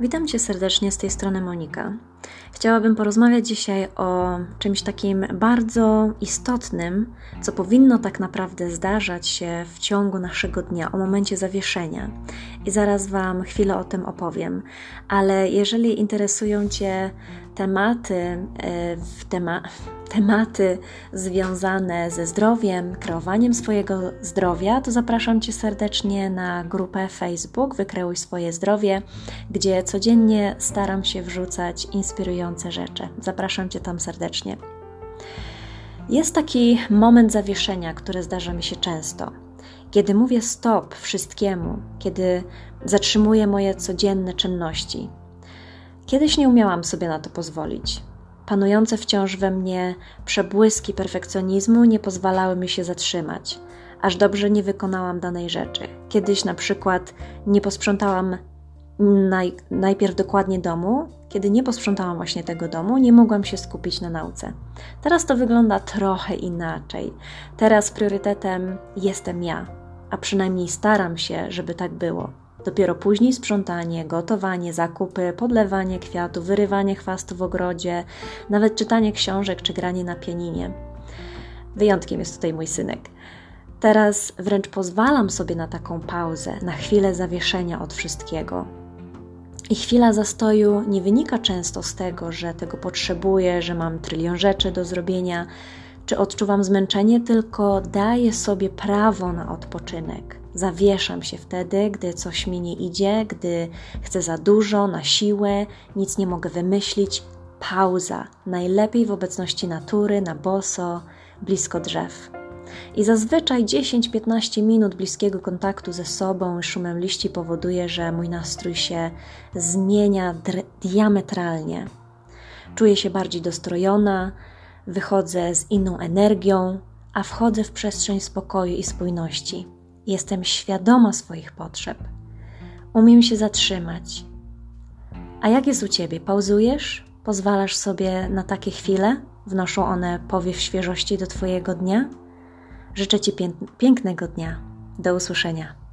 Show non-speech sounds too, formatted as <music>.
Witam Cię serdecznie z tej strony Monika. Chciałabym porozmawiać dzisiaj o czymś takim bardzo istotnym, co powinno tak naprawdę zdarzać się w ciągu naszego dnia, o momencie zawieszenia. I zaraz Wam chwilę o tym opowiem. Ale jeżeli interesują Cię tematy, e, tema <laughs> tematy związane ze zdrowiem, kreowaniem swojego zdrowia, to zapraszam Cię serdecznie na grupę Facebook Wykreuj swoje zdrowie, gdzie codziennie staram się wrzucać inspirujące rzeczy. Zapraszam Cię tam serdecznie. Jest taki moment zawieszenia, który zdarza mi się często. Kiedy mówię stop wszystkiemu, kiedy zatrzymuję moje codzienne czynności. Kiedyś nie umiałam sobie na to pozwolić. Panujące wciąż we mnie przebłyski perfekcjonizmu nie pozwalały mi się zatrzymać, aż dobrze nie wykonałam danej rzeczy. Kiedyś na przykład nie posprzątałam naj, najpierw dokładnie domu, kiedy nie posprzątałam właśnie tego domu, nie mogłam się skupić na nauce. Teraz to wygląda trochę inaczej. Teraz priorytetem jestem ja, a przynajmniej staram się, żeby tak było. Dopiero później sprzątanie, gotowanie, zakupy, podlewanie kwiatów, wyrywanie chwastu w ogrodzie, nawet czytanie książek czy granie na pianinie. Wyjątkiem jest tutaj mój synek. Teraz wręcz pozwalam sobie na taką pauzę, na chwilę zawieszenia od wszystkiego. I chwila zastoju nie wynika często z tego, że tego potrzebuję, że mam trylion rzeczy do zrobienia, czy odczuwam zmęczenie, tylko daję sobie prawo na odpoczynek. Zawieszam się wtedy, gdy coś mi nie idzie, gdy chcę za dużo, na siłę, nic nie mogę wymyślić. Pauza, najlepiej w obecności natury, na boso, blisko drzew. I zazwyczaj 10-15 minut bliskiego kontaktu ze sobą i szumem liści powoduje, że mój nastrój się zmienia diametralnie. Czuję się bardziej dostrojona, wychodzę z inną energią, a wchodzę w przestrzeń spokoju i spójności. Jestem świadoma swoich potrzeb. Umiem się zatrzymać. A jak jest u ciebie? Pauzujesz? Pozwalasz sobie na takie chwile? Wnoszą one powiew świeżości do Twojego dnia? Życzę Ci pięknego dnia. Do usłyszenia.